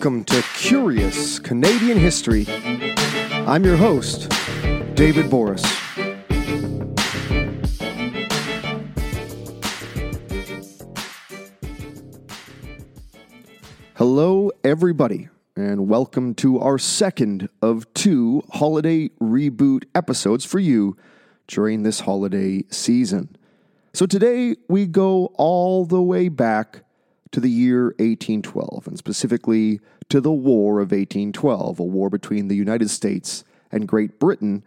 Welcome to Curious Canadian History. I'm your host, David Borys. Hello, everybody, and welcome to our second of two holiday reboot episodes for you during this holiday season. So today we go all the way back to the year 1812, and specifically to the War of 1812, a war between the United States and Great Britain,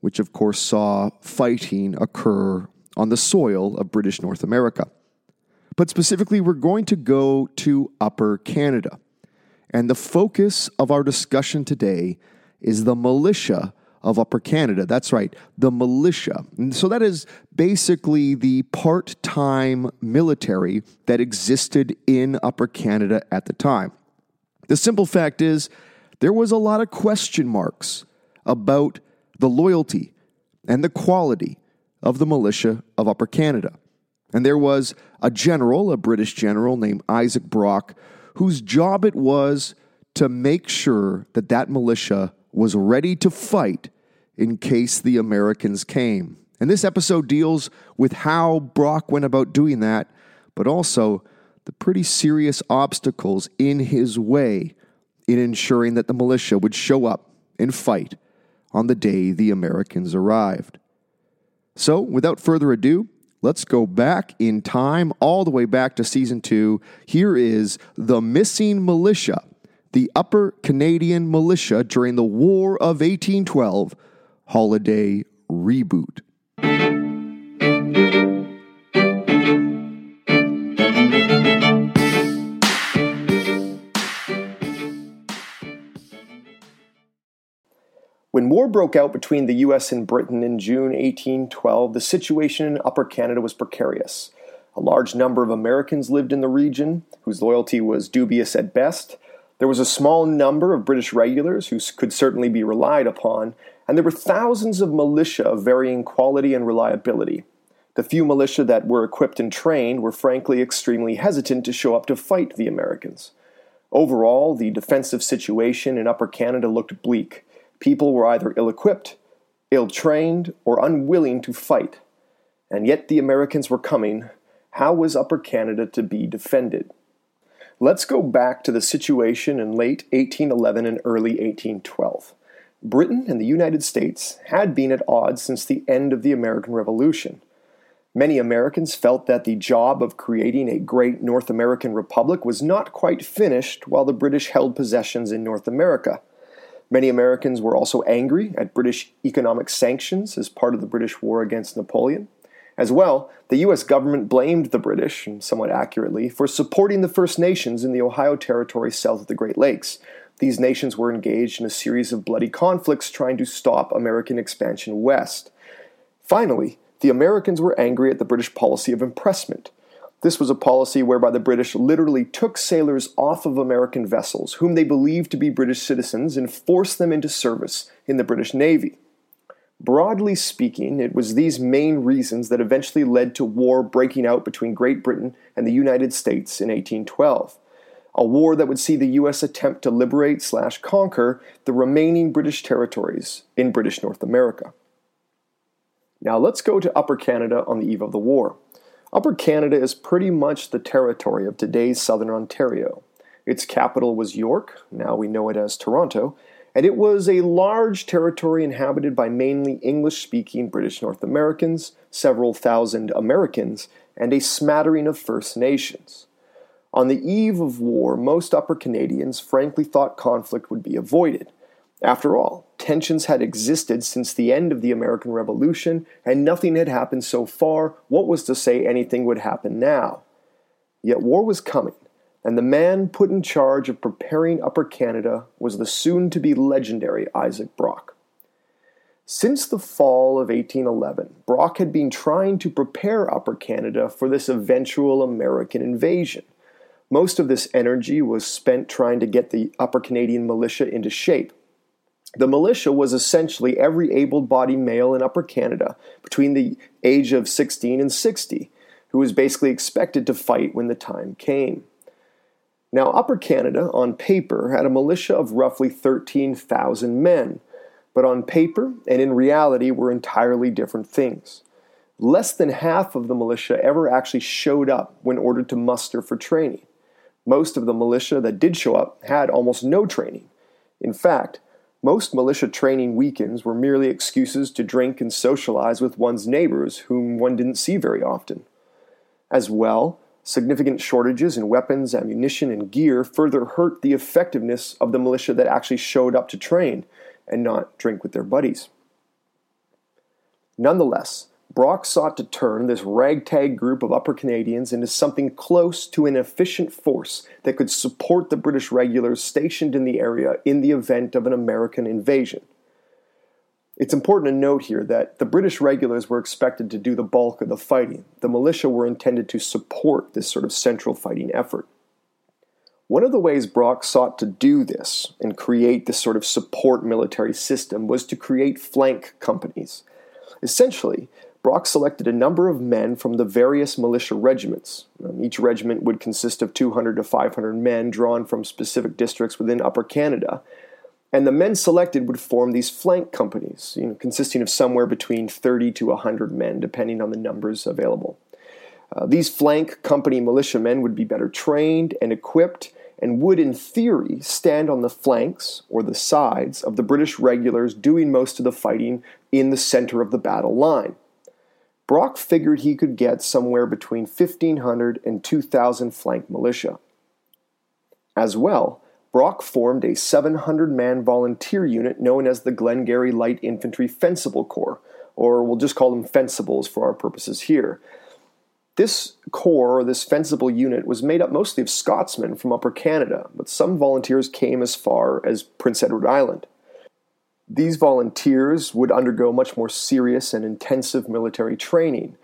which of course saw fighting occur on the soil of British North America. But specifically, we're going to go to Upper Canada. And the focus of our discussion today is the militia of Upper Canada. That's right, the militia. And so that is basically the part time military that existed in Upper Canada at the time. The simple fact is, there was a lot of question marks about the loyalty and the quality of the militia of Upper Canada. And there was a general, a British general named Isaac Brock, whose job it was to make sure that that militia was ready to fight in case the Americans came. And this episode deals with how Brock went about doing that, but also the pretty serious obstacles in his way in ensuring that the militia would show up and fight on the day the Americans arrived. So, without further ado, let's go back in time, all the way back to season two. Here is The Missing Militia the Upper Canadian Militia during the War of 1812 holiday reboot. When war broke out between the US and Britain in June 1812, the situation in Upper Canada was precarious. A large number of Americans lived in the region, whose loyalty was dubious at best, there was a small number of British regulars who could certainly be relied upon, and there were thousands of militia of varying quality and reliability. The few militia that were equipped and trained were frankly extremely hesitant to show up to fight the Americans. Overall, the defensive situation in Upper Canada looked bleak. People were either ill equipped, ill trained, or unwilling to fight. And yet the Americans were coming. How was Upper Canada to be defended? Let's go back to the situation in late 1811 and early 1812. Britain and the United States had been at odds since the end of the American Revolution. Many Americans felt that the job of creating a great North American republic was not quite finished while the British held possessions in North America. Many Americans were also angry at British economic sanctions as part of the British war against Napoleon. As well, the U.S. government blamed the British, and somewhat accurately, for supporting the First Nations in the Ohio Territory south of the Great Lakes. These nations were engaged in a series of bloody conflicts trying to stop American expansion west. Finally, the Americans were angry at the British policy of impressment. This was a policy whereby the British literally took sailors off of American vessels, whom they believed to be British citizens, and forced them into service in the British Navy. Broadly speaking, it was these main reasons that eventually led to war breaking out between Great Britain and the United States in 1812. A war that would see the US attempt to liberate slash conquer the remaining British territories in British North America. Now let's go to Upper Canada on the eve of the war. Upper Canada is pretty much the territory of today's southern Ontario. Its capital was York, now we know it as Toronto, and it was a large territory inhabited by mainly English speaking British North Americans, several thousand Americans, and a smattering of First Nations. On the eve of war, most Upper Canadians frankly thought conflict would be avoided. After all, tensions had existed since the end of the American Revolution, and nothing had happened so far. What was to say anything would happen now? Yet war was coming, and the man put in charge of preparing Upper Canada was the soon to be legendary Isaac Brock. Since the fall of 1811, Brock had been trying to prepare Upper Canada for this eventual American invasion. Most of this energy was spent trying to get the Upper Canadian militia into shape. The militia was essentially every able bodied male in Upper Canada between the age of 16 and 60 who was basically expected to fight when the time came. Now, Upper Canada, on paper, had a militia of roughly 13,000 men, but on paper and in reality were entirely different things. Less than half of the militia ever actually showed up when ordered to muster for training. Most of the militia that did show up had almost no training. In fact, most militia training weekends were merely excuses to drink and socialize with one's neighbors, whom one didn't see very often. As well, significant shortages in weapons, ammunition, and gear further hurt the effectiveness of the militia that actually showed up to train and not drink with their buddies. Nonetheless, Brock sought to turn this ragtag group of Upper Canadians into something close to an efficient force that could support the British regulars stationed in the area in the event of an American invasion. It's important to note here that the British regulars were expected to do the bulk of the fighting. The militia were intended to support this sort of central fighting effort. One of the ways Brock sought to do this and create this sort of support military system was to create flank companies. Essentially, Brock selected a number of men from the various militia regiments. Um, each regiment would consist of 200 to 500 men drawn from specific districts within Upper Canada. And the men selected would form these flank companies, you know, consisting of somewhere between 30 to 100 men, depending on the numbers available. Uh, these flank company militiamen would be better trained and equipped and would, in theory, stand on the flanks or the sides of the British regulars doing most of the fighting in the center of the battle line. Brock figured he could get somewhere between 1,500 and 2,000 flank militia. As well, Brock formed a 700 man volunteer unit known as the Glengarry Light Infantry Fencible Corps, or we'll just call them Fencibles for our purposes here. This corps, or this fencible unit, was made up mostly of Scotsmen from Upper Canada, but some volunteers came as far as Prince Edward Island. These volunteers would undergo much more serious and intensive military training.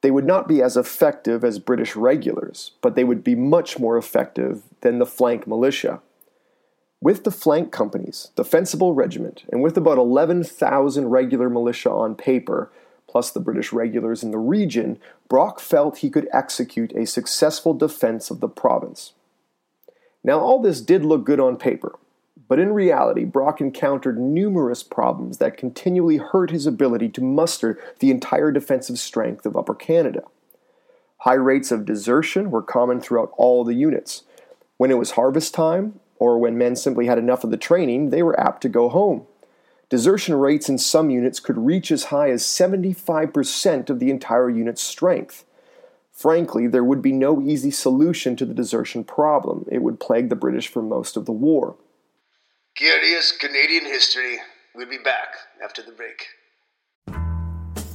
They would not be as effective as British regulars, but they would be much more effective than the flank militia. With the flank companies, the Fencible Regiment, and with about 11,000 regular militia on paper, plus the British regulars in the region, Brock felt he could execute a successful defense of the province. Now, all this did look good on paper, but in reality, Brock encountered numerous problems that continually hurt his ability to muster the entire defensive strength of Upper Canada. High rates of desertion were common throughout all the units. When it was harvest time, or when men simply had enough of the training, they were apt to go home. Desertion rates in some units could reach as high as 75% of the entire unit's strength. Frankly, there would be no easy solution to the desertion problem. It would plague the British for most of the war. Curious Canadian History. We'll be back after the break.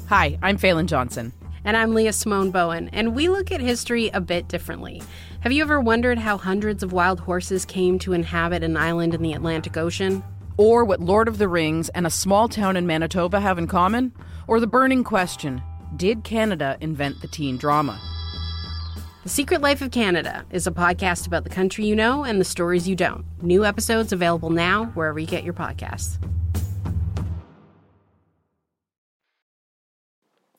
Hi, I'm Falen Johnson. And I'm Leah Simone Bowen, and we look at history a bit differently. Have you ever wondered how hundreds of wild horses came to inhabit an island in the Atlantic Ocean? Or what Lord of the Rings and a small town in Manitoba have in common? Or the burning question Did Canada invent the teen drama? The Secret Life of Canada is a podcast about the country you know and the stories you don't. New episodes available now wherever you get your podcasts.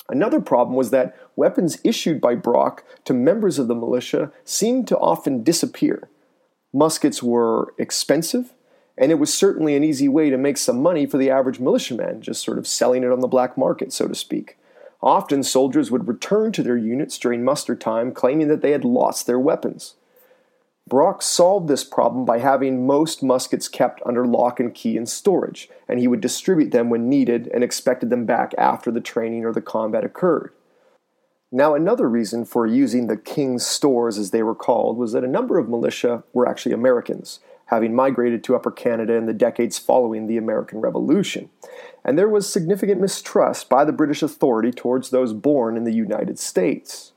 Another problem was that weapons issued by Brock to members of the militia seemed to often disappear. Muskets were expensive, and it was certainly an easy way to make some money for the average militiaman, just sort of selling it on the black market, so to speak. Often soldiers would return to their units during muster time claiming that they had lost their weapons. Brock solved this problem by having most muskets kept under lock and key in storage, and he would distribute them when needed and expected them back after the training or the combat occurred. Now, another reason for using the King's stores, as they were called, was that a number of militia were actually Americans, having migrated to Upper Canada in the decades following the American Revolution. And there was significant mistrust by the British authority towards those born in the United States.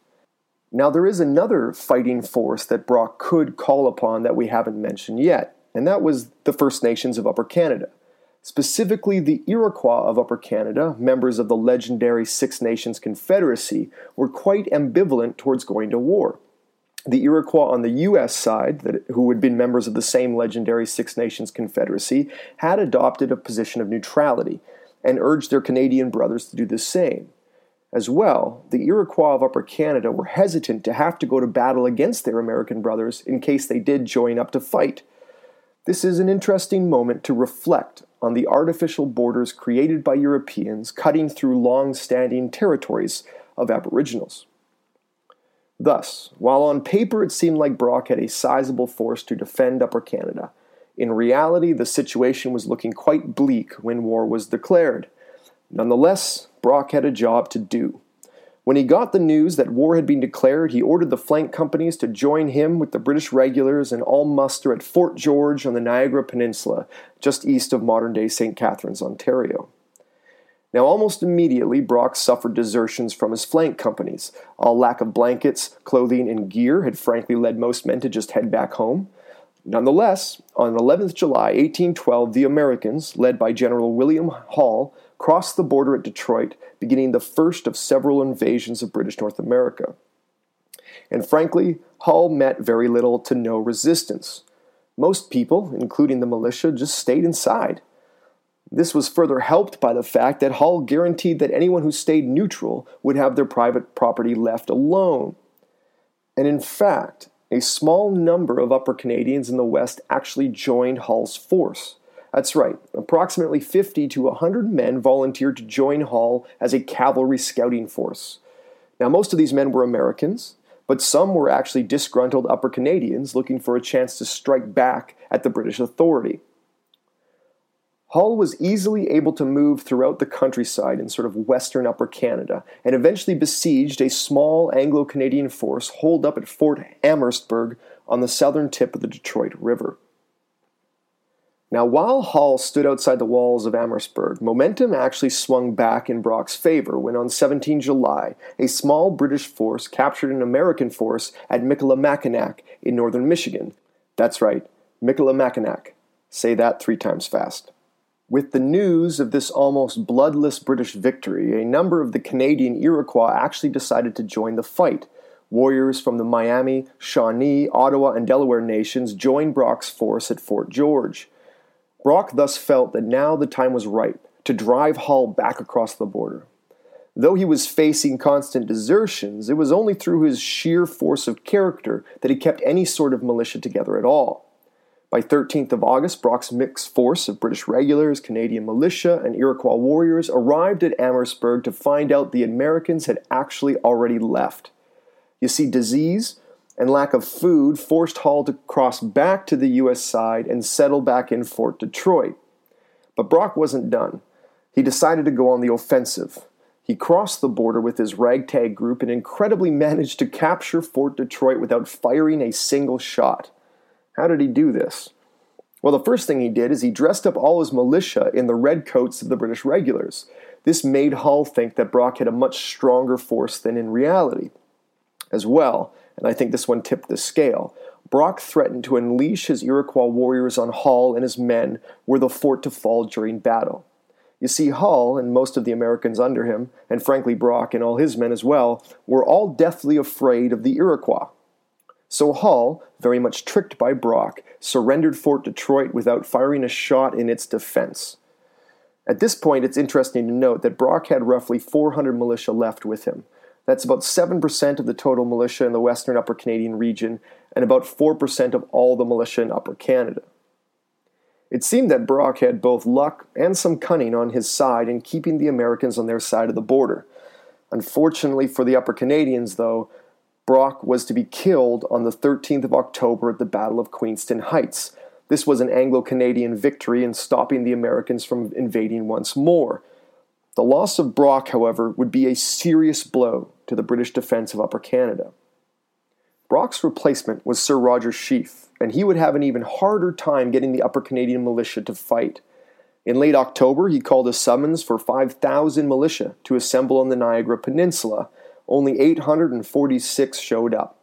Now, there is another fighting force that Brock could call upon that we haven't mentioned yet, and that was the First Nations of Upper Canada. Specifically, the Iroquois of Upper Canada, members of the legendary Six Nations Confederacy, were quite ambivalent towards going to war the Iroquois on the U.S. side, that, who had been members of the same legendary Six Nations Confederacy, had adopted a position of neutrality and urged their Canadian brothers to do the same. As well, the Iroquois of Upper Canada were hesitant to have to go to battle against their American brothers in case they did join up to fight. This is an interesting moment to reflect on the artificial borders created by Europeans cutting through long standing territories of Aboriginals. Thus, while on paper it seemed like Brock had a sizable force to defend Upper Canada, in reality the situation was looking quite bleak when war was declared. Nonetheless, Brock had a job to do. When he got the news that war had been declared, he ordered the flank companies to join him with the British regulars and all muster at Fort George on the Niagara Peninsula, just east of modern day St. Catharines, Ontario. Now, almost immediately, Brock suffered desertions from his flank companies. A lack of blankets, clothing, and gear had frankly led most men to just head back home. Nonetheless, on 11th July 1812, the Americans, led by General William Hull, crossed the border at Detroit, beginning the first of several invasions of British North America. And frankly, Hull met very little to no resistance. Most people, including the militia, just stayed inside. This was further helped by the fact that Hull guaranteed that anyone who stayed neutral would have their private property left alone. And in fact, a small number of Upper Canadians in the West actually joined Hull's force. That's right, approximately 50 to 100 men volunteered to join Hull as a cavalry scouting force. Now, most of these men were Americans, but some were actually disgruntled Upper Canadians looking for a chance to strike back at the British authority. Hull was easily able to move throughout the countryside in sort of western Upper Canada and eventually besieged a small Anglo Canadian force holed up at Fort Amherstburg on the southern tip of the Detroit River. Now, while Hull stood outside the walls of Amherstburg, momentum actually swung back in Brock's favor when on 17 July, a small British force captured an American force at Michilimackinac in northern Michigan. That's right, Michilimackinac. Say that three times fast. With the news of this almost bloodless British victory, a number of the Canadian Iroquois actually decided to join the fight. Warriors from the Miami, Shawnee, Ottawa, and Delaware nations joined Brock's force at Fort George. Brock thus felt that now the time was ripe to drive Hull back across the border. Though he was facing constant desertions, it was only through his sheer force of character that he kept any sort of militia together at all. By 13th of August, Brock's mixed force of British regulars, Canadian militia, and Iroquois warriors arrived at Amherstburg to find out the Americans had actually already left. You see, disease, and lack of food forced Hull to cross back to the U.S. side and settle back in Fort Detroit. But Brock wasn't done. He decided to go on the offensive. He crossed the border with his ragtag group and incredibly managed to capture Fort Detroit without firing a single shot. How did he do this? Well, the first thing he did is he dressed up all his militia in the red coats of the British regulars. This made Hull think that Brock had a much stronger force than in reality. As well, and I think this one tipped the scale. Brock threatened to unleash his Iroquois warriors on Hull and his men were the fort to fall during battle. You see, Hull and most of the Americans under him, and frankly Brock and all his men as well, were all deathly afraid of the Iroquois. So Hull, very much tricked by Brock, surrendered Fort Detroit without firing a shot in its defense. At this point, it's interesting to note that Brock had roughly 400 militia left with him, that's about 7% of the total militia in the Western Upper Canadian region and about 4% of all the militia in Upper Canada. It seemed that Brock had both luck and some cunning on his side in keeping the Americans on their side of the border. Unfortunately for the Upper Canadians, though, Brock was to be killed on the 13th of October at the Battle of Queenston Heights. This was an Anglo Canadian victory in stopping the Americans from invading once more. The loss of Brock, however, would be a serious blow to the British defense of Upper Canada. Brock's replacement was Sir Roger Sheaffe, and he would have an even harder time getting the Upper Canadian militia to fight. In late October, he called a summons for 5,000 militia to assemble on the Niagara Peninsula. Only 846 showed up.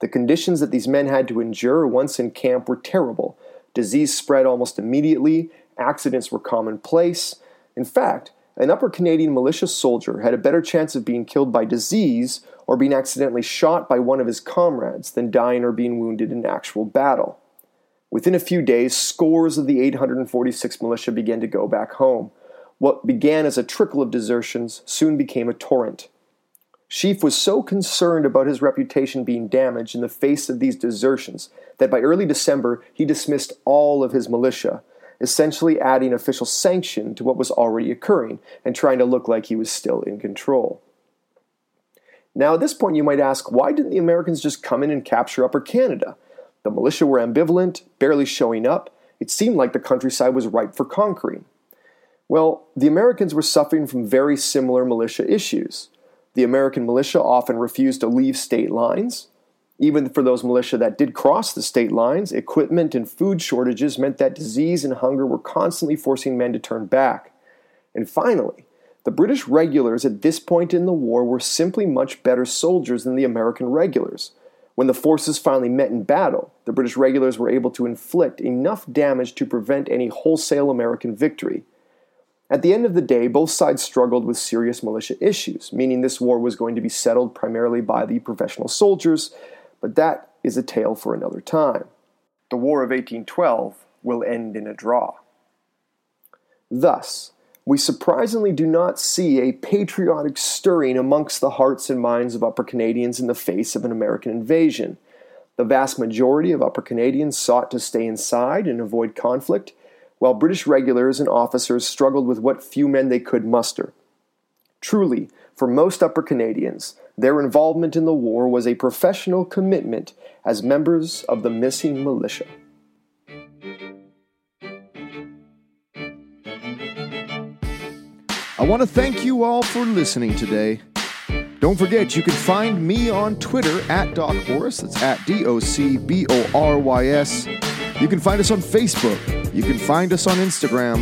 The conditions that these men had to endure once in camp were terrible. Disease spread almost immediately, accidents were commonplace. In fact, an Upper Canadian militia soldier had a better chance of being killed by disease or being accidentally shot by one of his comrades than dying or being wounded in actual battle. Within a few days, scores of the 846 militia began to go back home. What began as a trickle of desertions soon became a torrent. Sheaffe was so concerned about his reputation being damaged in the face of these desertions that by early December he dismissed all of his militia, essentially adding official sanction to what was already occurring and trying to look like he was still in control. Now, at this point, you might ask why didn't the Americans just come in and capture Upper Canada? The militia were ambivalent, barely showing up. It seemed like the countryside was ripe for conquering. Well, the Americans were suffering from very similar militia issues. The American militia often refused to leave state lines. Even for those militia that did cross the state lines, equipment and food shortages meant that disease and hunger were constantly forcing men to turn back. And finally, the British regulars at this point in the war were simply much better soldiers than the American regulars. When the forces finally met in battle, the British regulars were able to inflict enough damage to prevent any wholesale American victory. At the end of the day, both sides struggled with serious militia issues, meaning this war was going to be settled primarily by the professional soldiers, but that is a tale for another time. The War of 1812 will end in a draw. Thus, we surprisingly do not see a patriotic stirring amongst the hearts and minds of Upper Canadians in the face of an American invasion. The vast majority of Upper Canadians sought to stay inside and avoid conflict, while British regulars and officers struggled with what few men they could muster. Truly, for most Upper Canadians, their involvement in the war was a professional commitment as members of the missing militia. I want to thank you all for listening today. Don't forget, you can find me on Twitter at Doc Borys. That's at D O C B O R Y S. You can find us on Facebook. You can find us on Instagram.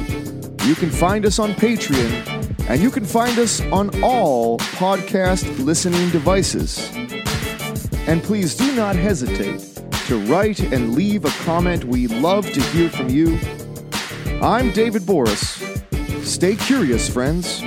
You can find us on Patreon. And you can find us on all podcast listening devices. And please do not hesitate to write and leave a comment. We love to hear from you. I'm David Borys. Stay curious, friends.